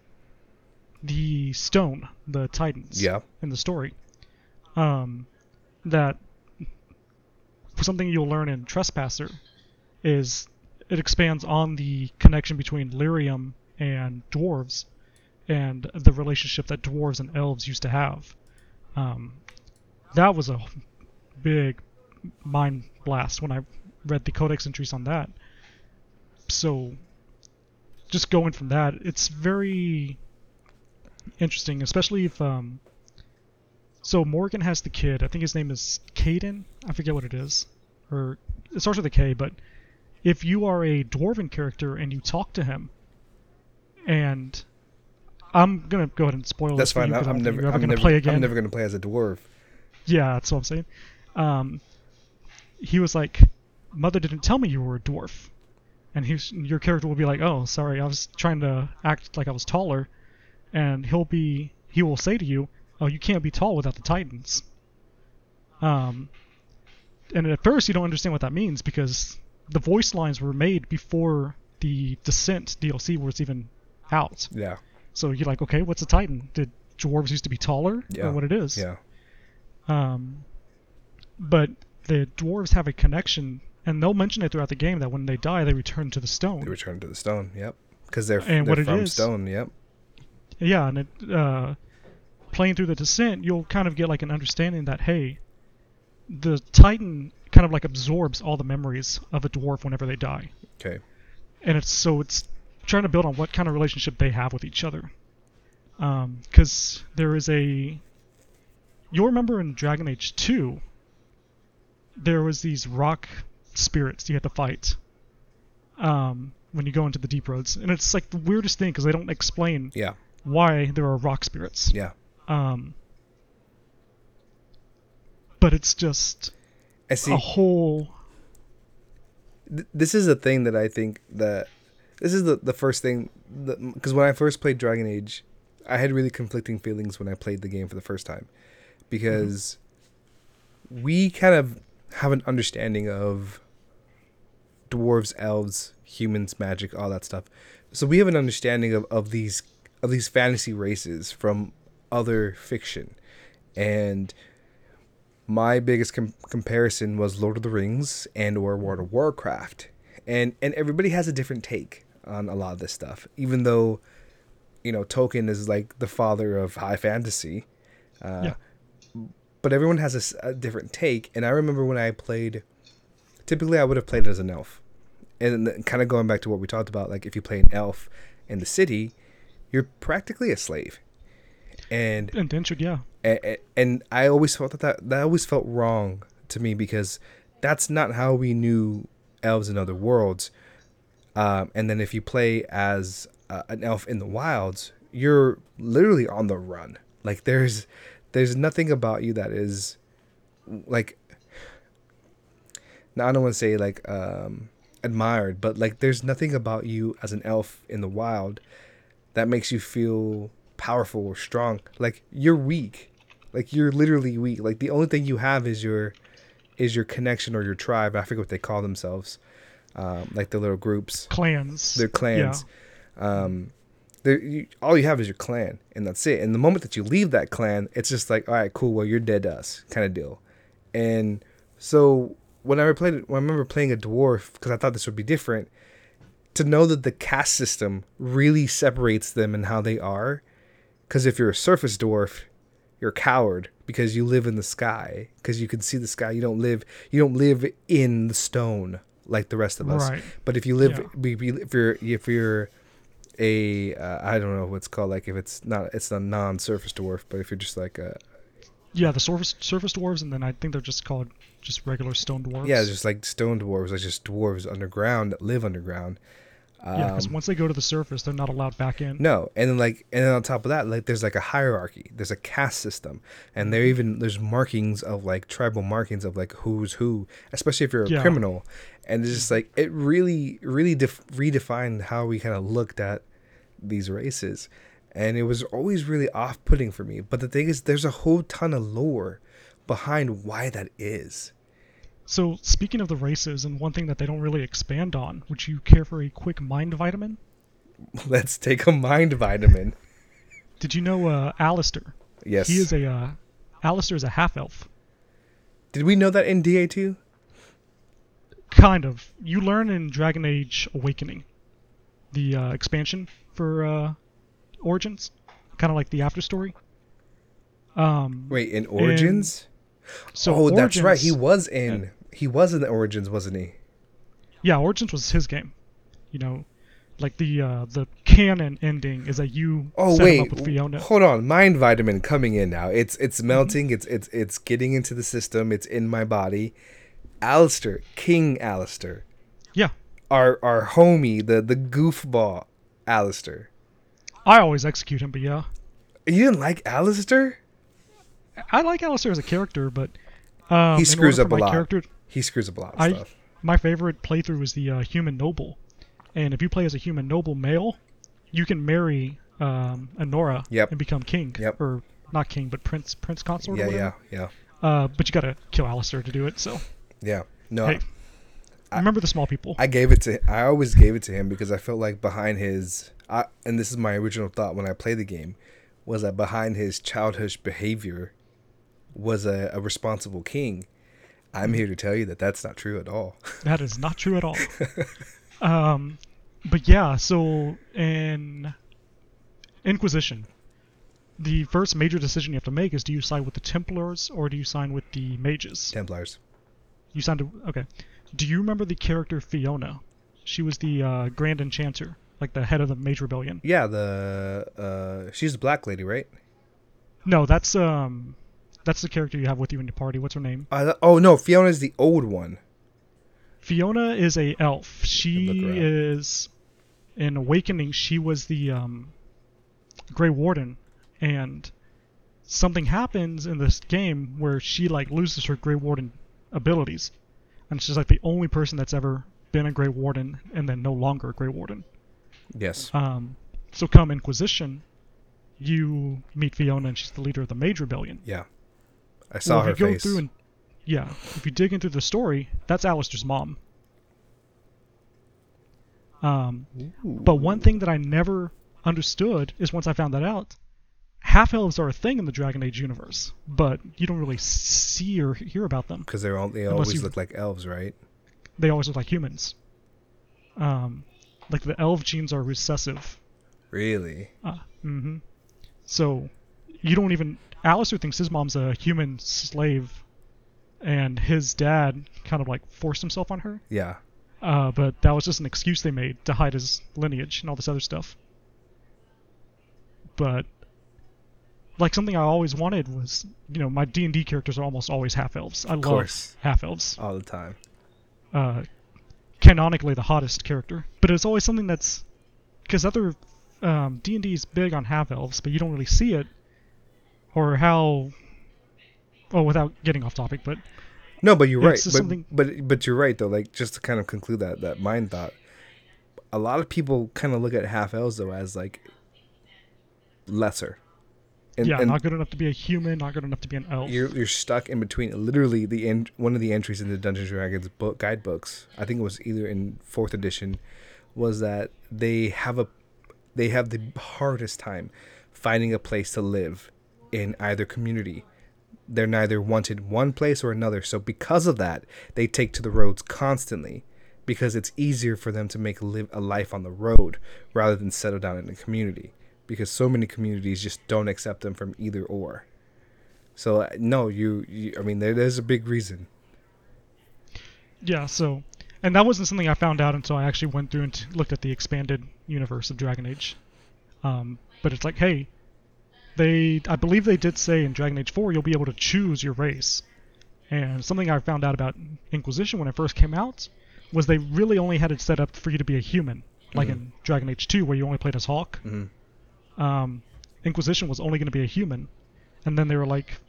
the stone, the Titans, yeah in the story. Um, that something you'll learn in Trespasser is it expands on the connection between lyrium and dwarves and the relationship that dwarves and elves used to have. Um, that was a big mind blast when I read the codex entries on that. So, just going from that, it's very interesting, especially if um. So Morrigan has the kid. I think his name is Caden. I forget what it is, or it starts with a K. But if you are a dwarven character and you talk to him, and I'm gonna go ahead and spoil that's fine you I- 'cause I i'm don't never i'm gonna never play again. i'm never gonna play as a dwarf Yeah, that's what I'm saying. Um, he was like, "Mother didn't tell me you were a dwarf," and he's your character will be like, "Oh, sorry, I was trying to act like I was taller," and he'll be he will say to you, "Oh, you can't be tall without the Titans." Um, and at first you don't understand what that means because the voice lines were made before the Descent DLC was even out. yeah So you're like, okay, what's a Titan? Did dwarves used to be taller, Yeah. or what it is? yeah Um, but the dwarves have a connection, and they'll mention it throughout the game that when they die, they return to the stone. they return to the stone yep because they're, And they're what from is- stone yep yeah, and it, uh, playing through the descent, you'll kind of get like an understanding that hey, the Titan kind of like absorbs all the memories of a dwarf whenever they die, okay and it's so it's trying to build on what kind of relationship they have with each other. Because there is a, you'll remember in Dragon Age 2, there was these rock spirits you have to fight um, when you go into the deep roads, and it's like the weirdest thing because they don't explain yeah. why there are rock spirits. yeah. Um, but it's just i see. a whole. th- this is a thing that I think that this is the, the first thing because when I first played Dragon Age, I had really conflicting feelings when I played the game for the first time. Because we kind of have an understanding of dwarves, elves, humans, magic, all that stuff. So we have an understanding of, of these of these fantasy races from other fiction, and my biggest com- comparison was Lord of the Rings and or World of Warcraft, and and everybody has a different take on a lot of this stuff. Even though, you know, Tolkien is like the father of high fantasy, uh, Yeah. but everyone has a different take. And I remember when I played typically I would have played as an elf, and kind of going back to what we talked about, like if you play an elf in the city, you're practically a slave, and Indentured, yeah. and, and I always felt that, that that always felt wrong to me because that's not how we knew elves in other worlds. Um, and then if you play as uh, an elf in the wilds, you're literally on the run. Like there's there's nothing about you that is like now I don't want to say like um, admired, but like there's nothing about you as an elf in the wild that makes you feel powerful or strong. Like you're weak. Like you're literally weak. Like the only thing you have is your is your connection or your tribe. I forget what they call themselves. Um, like the little groups, Clans. their clans. Yeah. Um, they're, you, all you have is your clan, and that's it. And the moment that you leave that clan, it's just like, all right, cool. Well, you're dead to us, kind of deal. And so when I played, I remember playing a dwarf because I thought this would be different. To know that the caste system really separates them and how they are, because if you're a surface dwarf, you're a coward because you live in the sky because you can see the sky. You don't live you don't live in the stone like the rest of us. Right. But if you live, Yeah. if you're if you're a uh, I don't know what's called like if it's not it's a non-surface dwarf, but if you're just like a Yeah, the surface surface dwarves, and then I think they're just called just regular stone dwarves. yeah, just like stone dwarves, like just dwarves underground that live underground. yeah, because Um, once they go to the surface, they're not allowed back in. No, and then like, and then on top of that, like, there's like a hierarchy. There's a caste system, and there even there's markings of like tribal markings of like who's who, especially if you're a Yeah. criminal. And it's just like it really, really def- redefined how we kind of looked at these races, and it was always really off-putting for me. But the thing is, there's a whole ton of lore behind why that is. So speaking of the races, and one thing that they don't really expand on, would you care for a quick mind vitamin? Let's take a mind vitamin. Did you know uh, Alistair? Yes. He is a uh, Alistair is a half elf. Did we know that in DA two? Kind of. You learn in Dragon Age Awakening, the uh, expansion for uh, Origins, kind of like the after story. Um, Wait, in Origins. So oh, that's right. He was in. He was in the Origins, wasn't he? Yeah, Origins was his game. You know, like the uh, the canon ending is that you Oh wait, him up with Fiona. hold on. Mind vitamin coming in now. It's it's Mm-hmm. melting. It's it's it's getting into the system. It's in my body. Alistair, King Alistair, Yeah, our our homie, the the goofball, Alistair. I always execute him, but yeah, You didn't like Alistair? I like Alistair as a character, but um, He screws up a lot. Character, He screws up a lot of I stuff. my favorite playthrough is the uh, human noble, and if you play as a human noble male, you can marry um, Anora Yep. and become king, Yep. or not king, but prince, prince consort. or Yeah, whatever. yeah, yeah, Uh, but you gotta kill Alistair to do it. So yeah. No, hey, remember the small people. I gave it to. I always gave it to him because I felt like behind his, I, and this is my original thought when I played the game, was that behind his childish behavior, was a, a responsible king. I'm here to tell you that that's not true at all. That is not true at all. um, but yeah, so in Inquisition, the first major decision you have to make is do you side with the Templars or do you side with the mages? Templars. You signed to, okay. Do you remember the character Fiona? She was the uh, Grand Enchanter, like the head of the Mage Rebellion. Yeah, the uh, she's the black lady, right? No, that's um, that's the character you have with you in your party. What's her name? Uh, oh no, Fiona's the old one. Fiona is a elf. She look her up. is in Awakening. She was the um, Grey Warden, and something happens in this game where she like loses her Grey Warden abilities, and she's like the only person that's ever been a Grey Warden and then no longer a Grey Warden. Yes. Um, so come Inquisition, you meet Fiona, and she's the leader of the Mage Rebellion. Yeah. I saw well, her if you go face. through and yeah, if you dig into the story, that's Alistair's mom. Um, but one thing that I never understood is once I found that out, half elves are a thing in the Dragon Age universe, but you don't really see or hear about them. because they're all, they always you- look like elves, right? They always look like humans. Um, like the elf genes are recessive. Really? Uh, hmm So you don't even. Alistair thinks his mom's a human slave and his dad kind of like forced himself on her. Yeah. Uh, but that was just an excuse they made to hide his lineage and all this other stuff. But like something I always wanted was, you know, my D and D characters are almost always half elves. I love course. half elves. All the time. Uh, canonically the hottest character, but it's always something that's because other um, D and D is big on half elves, but you don't really see it or how. Well, without getting off topic, but No, but you're right. But, something- but but you're right though. Like just to kind of conclude that that mind thought, a lot of people kind of look at half elves though as like lesser. And, yeah, and not good enough to be a human, not good enough to be an elf. you're you're stuck in between. Literally, the end. One of the entries in the Dungeons and Dragons book guidebooks, I think it was either in fourth edition, was that they have a they have the hardest time finding a place to live in either community. They're neither wanted one place or another. So because of that, they take to the roads constantly because it's easier for them to make live a life on the road rather than settle down in a community because so many communities just don't accept them from either or. So uh, no, you, you I mean there, there's a big reason. Yeah, so, and that wasn't something I found out until I actually went through and t- looked at the expanded universe of Dragon Age. Um, but it's like, hey, they, I believe they did say in Dragon Age 4 you'll be able to choose your race. And something I found out about Inquisition when it first came out was they really only had it set up for you to be a human, like in Dragon Age 2 where you only played as Hawke. Mhm. Um, Inquisition was only going to be a human, and then they were like,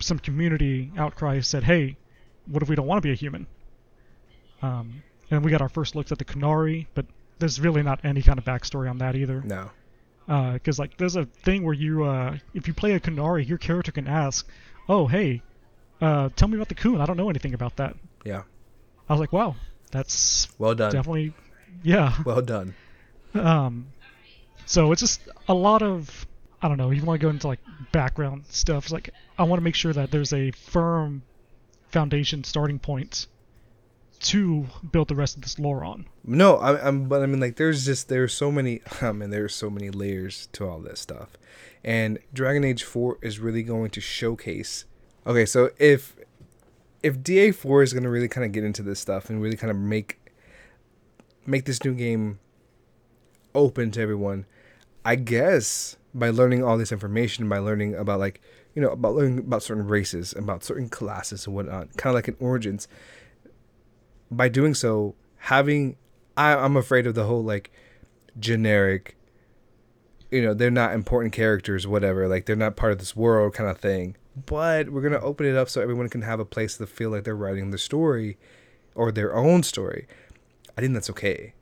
some community outcry said, hey, what if we don't want to be a human? Um, and we got our first looks at the Qunari, but there's really not any kind of backstory on that either. No. Because like there's a thing where you, uh, if you play a Qunari, your character can ask, "Oh, hey, uh, tell me about the Qun. I don't know anything about that." Yeah. I was like, "Wow, that's Well done. definitely, yeah." Well done. Um, so it's just a lot of I don't know. You want to go into like background stuff. It's like I want to make sure that there's a firm foundation starting point to build the rest of this lore on. No, I, I'm, but I mean, like, there's just there's so many. I mean, there's so many layers to all this stuff, and Dragon Age Four is really going to showcase. Okay, so if if DA Four is going to really kind of get into this stuff and really kind of make make this new game open to everyone, I guess by learning all this information, by learning about like you know about learning about certain races, about certain classes and whatnot, kind of like in Origins. By doing so, having I, I'm afraid of the whole like generic, you know, they're not important characters, whatever. Like they're not part of this world kind of thing. But we're gonna open it up so everyone can have a place to feel like they're writing the story, or their own story. I think that's okay.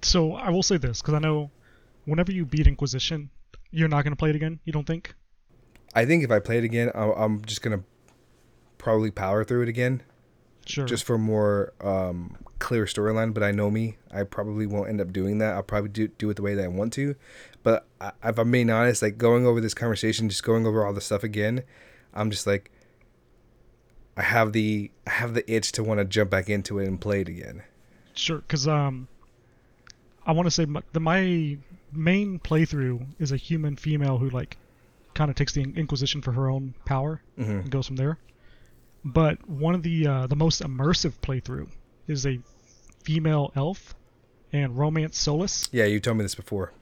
So I will say this because I know whenever you beat Inquisition, you're not gonna play it again. You don't think? I think if I play it again, I'm, I'm just gonna probably power through it again, Sure. just for more um, clear storyline. But I know me, I probably won't end up doing that. I'll probably do do it the way that I want to. But I, if I'm being honest, like going over this conversation, just going over all the stuff again, I'm just like, I have the I have the itch to want to jump back into it and play it again. Sure, because um, I want to say my, the my main playthrough is a human female who like kind of takes the Inquisition for her own power hmm and goes from there. But one of the uh, the most immersive playthrough is a female elf and romance Solas. Yeah, you told me this before.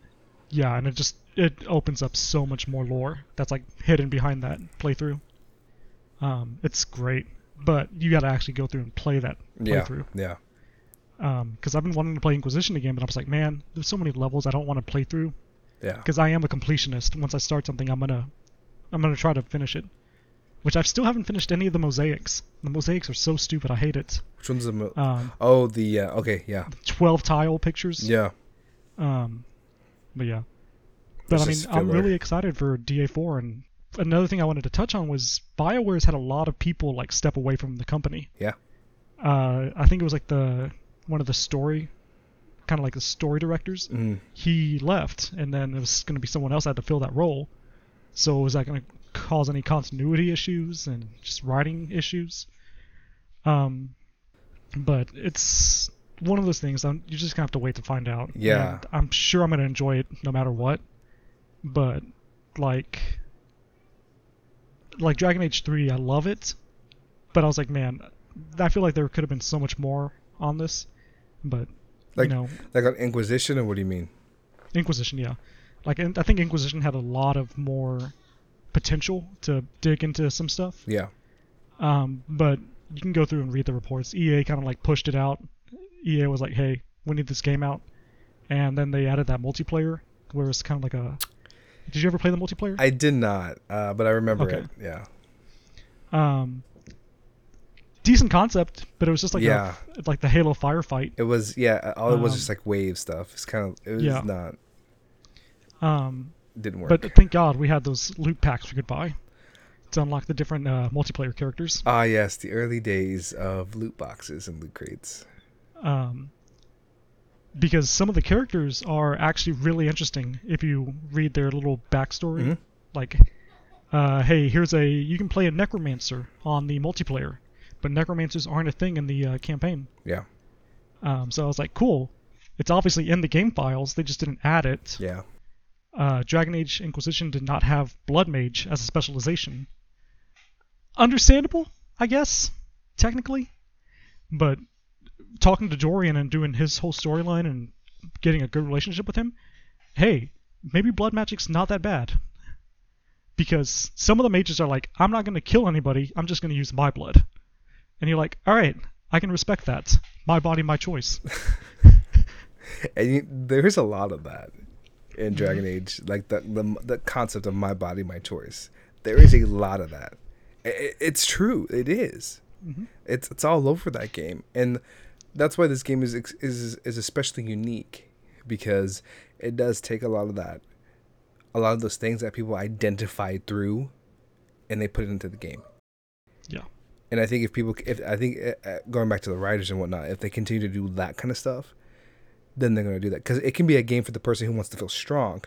Yeah, and it just it opens up so much more lore that's like hidden behind that playthrough. Um, it's great, but you got to actually go through and play that Yeah, playthrough. yeah, because I've been wanting to play Inquisition again, but I was like, man, there's so many levels I don't want to play through yeah. because I am a completionist. Once I start something, I'm gonna I'm gonna try to finish it. Which I still haven't finished any of the mosaics. The mosaics are so stupid. I hate it. Which one's the? Mo- Um, oh, the uh, okay, yeah, 12 tile pictures. yeah. Um, but yeah. But I mean, I'm really excited for DA4. And another thing I wanted to touch on was BioWare's had a lot of people like step away from the company. Yeah. Uh, I think it was like the one of the story, kind of like the story directors. Mm. he left, and then it was going to be someone else that had to fill that role. So was that going to cause any continuity issues and just writing issues? Um, but it's one of those things. I'm, you're just gonna have to wait to find out. Yeah. And I'm sure I'm gonna enjoy it no matter what. But like, like Dragon Age 3, I love it, but I was like, man, I feel like there could have been so much more on this, but Like- you know, Like on Inquisition, or what do you mean? Inquisition, yeah. Like I think Inquisition had a lot of more potential to dig into some stuff. Yeah. Um, but you can go through and read the reports. EA kind of like pushed it out. EA was like, "Hey, we need this game out," and then they added that multiplayer, where it's kind of like a. Did you ever play the multiplayer? I did not, uh, but I remember Okay. it. Yeah. um, decent concept, but it was just like Yeah. a like the Halo firefight. It was yeah. All it was Um, just like wave stuff. It's kind of it was Yeah. not Um, didn't work. but thank God we had those loot packs we could buy to unlock the different uh, multiplayer characters. ah yes, the early days of loot boxes and loot crates. um, because some of the characters are actually really interesting if you read their little backstory. Mhm. Like, uh, hey, here's a you can play a necromancer on the multiplayer, but necromancers aren't a thing in the uh, campaign. Yeah. Um, so I was like, cool. It's obviously in the game files. They just didn't add it. Yeah. Uh, Dragon Age Inquisition did not have Blood Mage as a specialization. Understandable, I guess, technically. But talking to Dorian and doing his whole storyline and getting a good relationship with him, hey, maybe blood magic's not that bad. Because some of the mages are like, I'm not going to kill anybody, I'm just going to use my blood. And you're like, alright, I can respect that. My body, my choice. And you, there's a lot of that. In Dragon Age, like the, the the concept of my body, my choice. There is a lot of that. I- I- it's true. It is. Mhm. It's it's all over that game, and that's why this game is is is especially unique because it does take a lot of that, a lot of those things that people identify through, and they put it into the game. Yeah. And I think if people, if I think uh, uh, going back to the writers and whatnot, if they continue to do that kind of stuff, then they're going to do that because it can be a game for the person who wants to feel strong,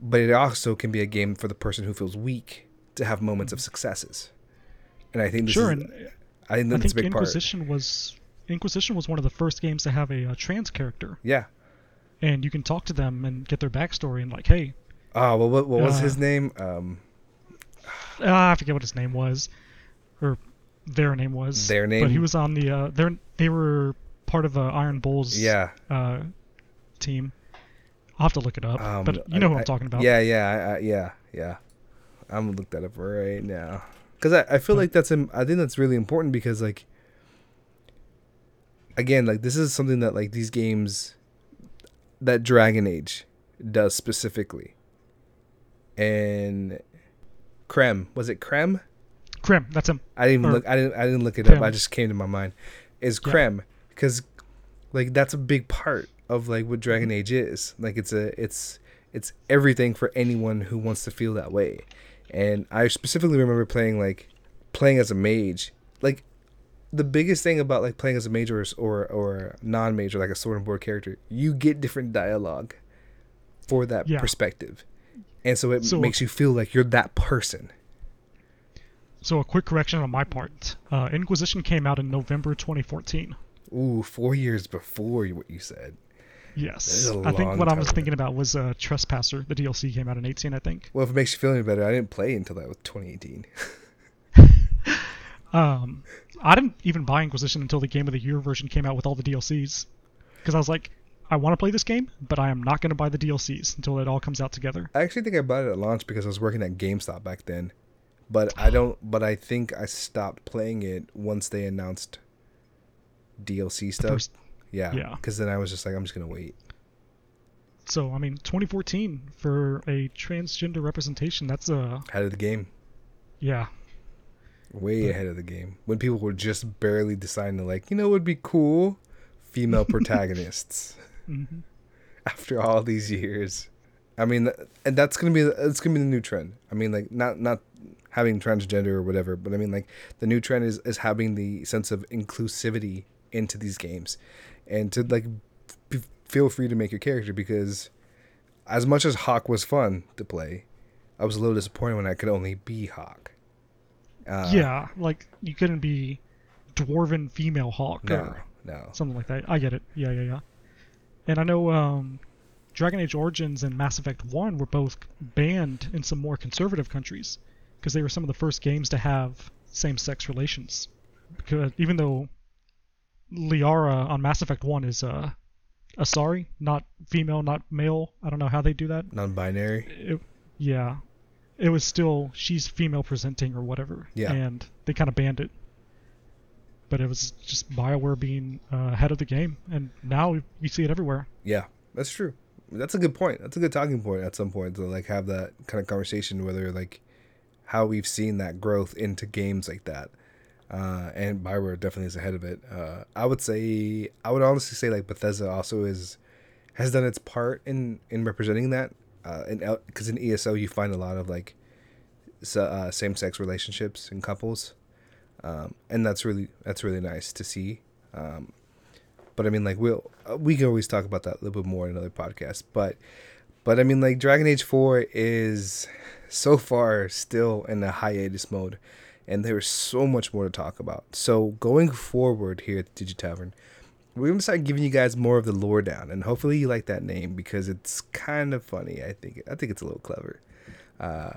but it also can be a game for the person who feels weak to have moments of successes. And I think this Sure, is, and I think I that's a think big part. Inquisition was Inquisition was one of the first games to have a, uh trans character, Yeah. and you can talk to them and get their backstory and like, hey, Oh well, what, what was Uh, his name? Um, ah, I forget what his name was, or their name was. Their name But he was on the uh, they they were part of uh, Iron Bull's yeah. uh, team. I'll have to look it up, Um, but you know I- who I'm talking about. Yeah, yeah, I, I, yeah, yeah. I'm gonna look that up right now because I, I feel But- like that's I think that's really important because like again like this is something that like these games that Dragon Age does specifically and Krem was it Krem Krim, that's him. I didn't even Or- look I didn't I didn't look it up I just came to my mind is Yeah. Because like that's a big part of like what Dragon. Age is like it's a it's it's everything for anyone who wants to feel that way and I specifically remember playing like playing as a mage like the biggest thing about like playing as a mage or or, or non-mage like a sword and board character you get different dialogue for that Yeah. perspective and so it So- makes you feel like you're that person So a quick correction on my part. Uh, Inquisition came out in November 2014. Ooh four years before what you said Yes, I think what I was thinking about was uh, Trespasser. The DLC came out in 18, I think. Well, if it makes you feel any better, I didn't play until that was 2018. Um, I didn't even buy Inquisition until the Game of the Year version came out with all the DLCs, because I was like, I want to play this game, but I am not going to buy the DLCs until it all comes out together. I actually think I bought it at launch because I was working at GameStop back then. But I don't. But I think I stopped playing it once they announced DLC stuff. First- yeah. yeah. Because then I was just like, I'm just gonna wait. So I mean, 2014 for a transgender representation. That's a Ahead of the game. yeah, Way But- ahead of the game. When people were just barely deciding to like, you know, would be cool, female protagonists. hmm after all these years. I mean, and that's gonna be that's gonna be the new trend. I mean, like not not having transgender or whatever, but I mean like the new trend is is having the sense of inclusivity into these games, and to like f- feel free to make your character because as much as Hawke was fun to play, I was a little disappointed when I could only be Hawke. Uh, yeah. Like you couldn't be dwarven female Hawke No, or no. something like that. I get it. Yeah, yeah, yeah. And I know um, Dragon Age Origins and Mass Effect 1 were both banned in some more conservative countries because they were some of the first games to have same-sex relations. Because even though Liara on Mass Effect One is uh, Asari, not female, not male. I don't know how they do that. Non-binary. It, yeah, it was still she's female presenting or whatever. Yeah. And they kind of banned it. But it was just Bioware being uh, ahead of the game, and now we you see it everywhere. Yeah, that's true. That's a good point. That's a good talking point at some point to like have that kind of conversation whether like how we've seen that growth into games like that. Uh, and Bioware definitely is ahead of it. Uh, I would say I would honestly say like Bethesda also is has done its part in in representing that. Uh, in because in ESO you find a lot of like uh, same sex relationships and couples, um, and that's really that's really nice to see. Um, but I mean, like we'll uh, we can always talk about that a little bit more in another podcast. But but I mean, like Dragon Age Four is so far still in a hiatus mode, and there's so much more to talk about. So going forward here at Digi Tavern, we're gonna start giving you guys more of the lore down, and hopefully you like that name because it's kind of funny. I think I think it's a little clever. Uh,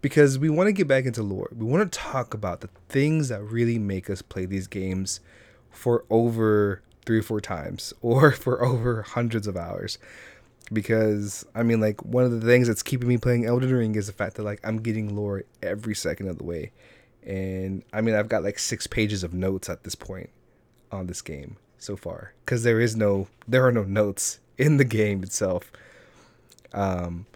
because we want to get back into lore. We want to talk about the things that really make us play these games for over three or four times or for over hundreds of hours. Because I mean, like one of the things that's keeping me playing Elden Ring is the fact that like I'm getting lore every second of the way, and I mean I've got like six pages of notes at this point on this game so far because there is no there are no notes in the game itself. Um,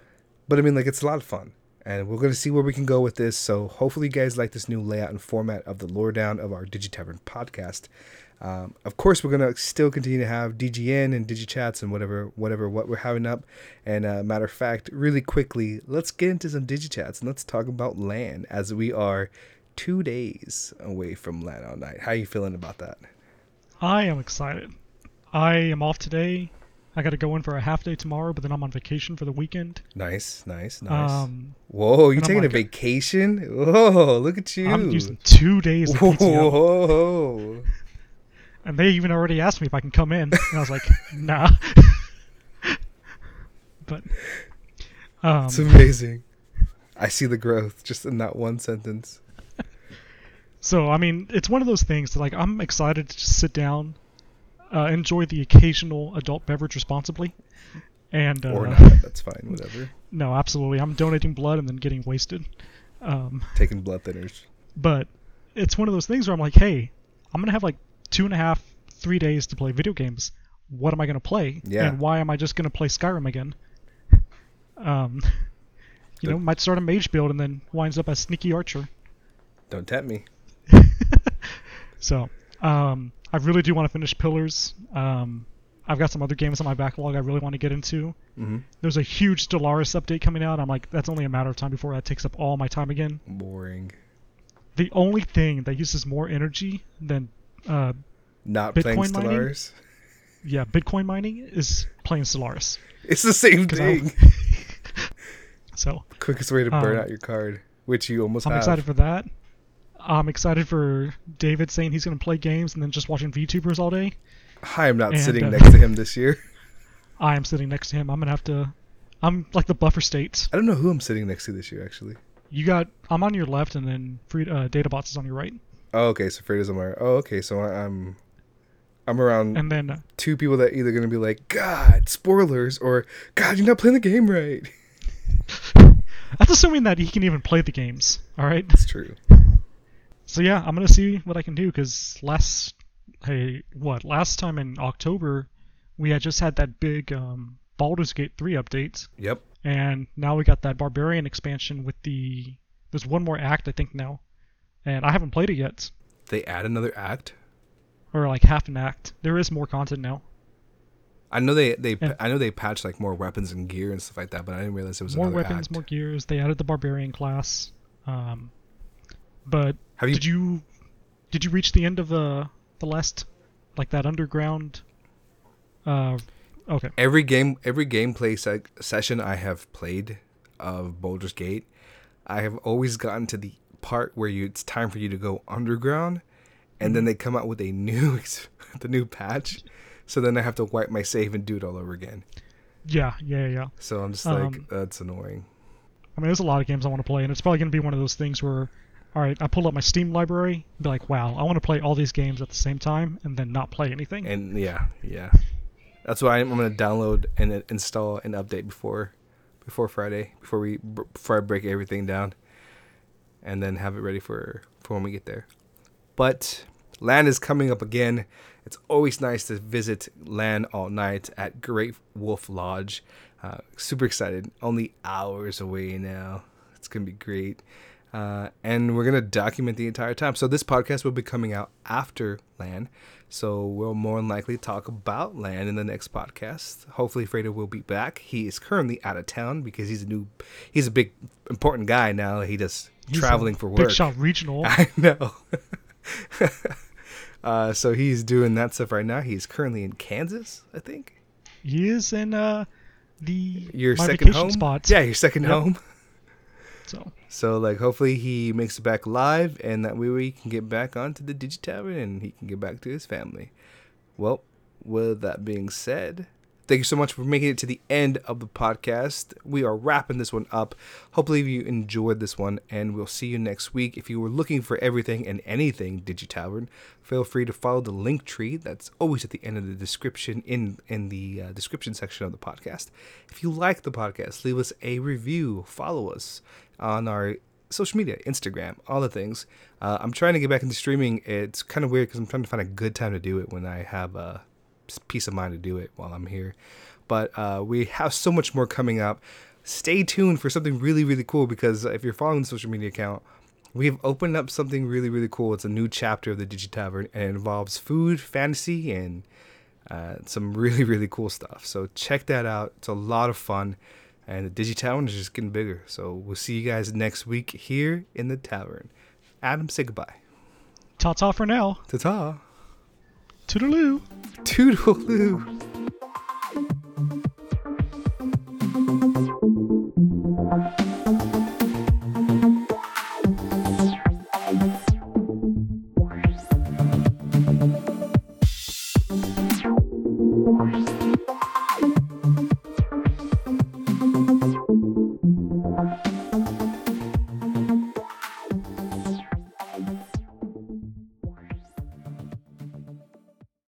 but I mean like it's a lot of fun and we're going to see where we can go with this. So hopefully you guys like this new layout and format of the lore down of our DigiTavern podcast. Um, of course, we're going to still continue to have DGN and DigiChats and whatever, whatever, what we're having up. And uh, matter of fact, really quickly, let's get into some DigiChats and let's talk about LAN as we are two days away from LAN all night. How are you feeling about that? I am excited. I am off today. I got to go in for a half day tomorrow, but then I'm on vacation for the weekend. Nice, nice, nice. Um, Whoa, you and I'm taking a vacation? Whoa, look at you. I'm using two days of PTO, Whoa. and they even already asked me if I can come in, and I was like, nah. but um, It's amazing. I see the growth just in that one sentence. So I mean, it's one of those things that like I'm excited to just sit down, uh, enjoy the occasional adult beverage responsibly, and uh, Or not. That's fine. Whatever. no, absolutely, I'm donating blood and then getting wasted. Um, Taking blood thinners. but it's one of those things where I'm like, hey, I'm gonna have like two and a half, three days to play video games. What am I gonna play? Yeah. And why am I just gonna play Skyrim again? Um, you know, might start a mage build and then winds up as sneaky archer. Don't tempt me. So, um, I really do want to finish Pillars. Um, I've got some other games on my backlog I really want to get into. hmm There's a huge Stellaris update coming out. I'm like, that's only a matter of time before that takes up all my time again. Boring. The only thing that uses more energy than, uh, Not Bitcoin playing mining? Stellaris. yeah, Bitcoin mining is playing Stellaris. It's the same thing. So, Quickest way to burn Um, out your card, which you almost I'm have. excited for that. I'm excited for David saying he's going to play games and then just watching VTubers all day. I am not And, sitting uh, next to him this year. I am sitting next to him. I'm going to have to. I'm like the buffer states. I don't know who I'm sitting next to this year, actually. You got. I'm on your left, and then free, uh, Databots is on your right. Oh, okay. So Freda's on my. Oh, okay. So I- I'm. I'm around And then uh, two people that either gonna be like, God, spoilers, or God, you're not playing the game right. that's assuming that he can even play the games. All right. That's true. So yeah, I'm gonna see what I can do because last, hey, what last time in October, we had just had that big um, Baldur's Gate 3 update, Yep. and now we got that Barbarian expansion with the. There's one more act I think now, and I haven't played it yet, They add another act. or like half an act. There is more content now. I know they they Yeah. I know they patched like more weapons and gear and stuff like that, but I didn't realize it was more weapons, act. more gears. They added the Barbarian class. Um, but Have you? did you did you reach the end of the the last like that underground? Uh, okay. Every game, every gameplay se- session I have played of Baldur's Gate, I have always gotten to the part where you it's time for you to go underground, and Mm-hmm. then they come out with a new the new patch, so then I have to wipe my save and do it all over again. Yeah, yeah, yeah. So I'm just like, Um, that's annoying. I mean, there's a lot of games I want to play, and it's probably gonna be one of those things where all right, I pull up my Steam library, be like, wow, I want to play all these games at the same time, and then not play anything. And yeah, yeah. That's why I'm, gonna download and install and update before before Friday, before we before I break everything down, and then have it ready for for when we get there. But LAN is coming up again. It's always nice to visit LAN all night at Great Wolf Lodge. Uh, super excited. Only hours away now. It's gonna be great. Uh, and we're gonna document the entire time. So this podcast will be coming out after LAN. So we'll more than likely talk about LAN in the next podcast. Hopefully, Fredo will be back. He is currently out of town because he's a new, he's a big important guy now. He does He's traveling for work. Big Shot Regional. I know. uh, so he's doing that stuff right now. He's currently in Kansas, I think. He is in uh, the Your second home. spot. Yeah, your second Yep. home. So So like, hopefully he makes it back live, and that way we can get back onto the Digi Tavern, and he can get back to his family. Well, with that being said, thank you so much for making it to the end of the podcast. We are wrapping this one up. Hopefully you enjoyed this one, and we'll see you next week. If you were looking for everything and anything Digi Tavern, feel free to follow the link tree that's always at the end of the description in in the uh, description section of the podcast. If you like the podcast, leave us a review. Follow us on our social media, Instagram, all the things. Uh, I'm trying to get back into streaming. It's kind of weird because I'm trying to find a good time to do it when I have a peace of mind to do it while I'm here. But uh, we have so much more coming up. Stay tuned for something really, really cool because if you're following the social media account, we have opened up something really, really cool. It's a new chapter of the Digi Tavern and it involves food, fantasy, and uh, some really, really cool stuff. So check that out. It's a lot of fun. And the Digi Tavern is just getting bigger. So we'll see you guys next week here in the tavern. Adam, say goodbye. ta ta for now. Ta ta. Toodaloo. Toodaloo.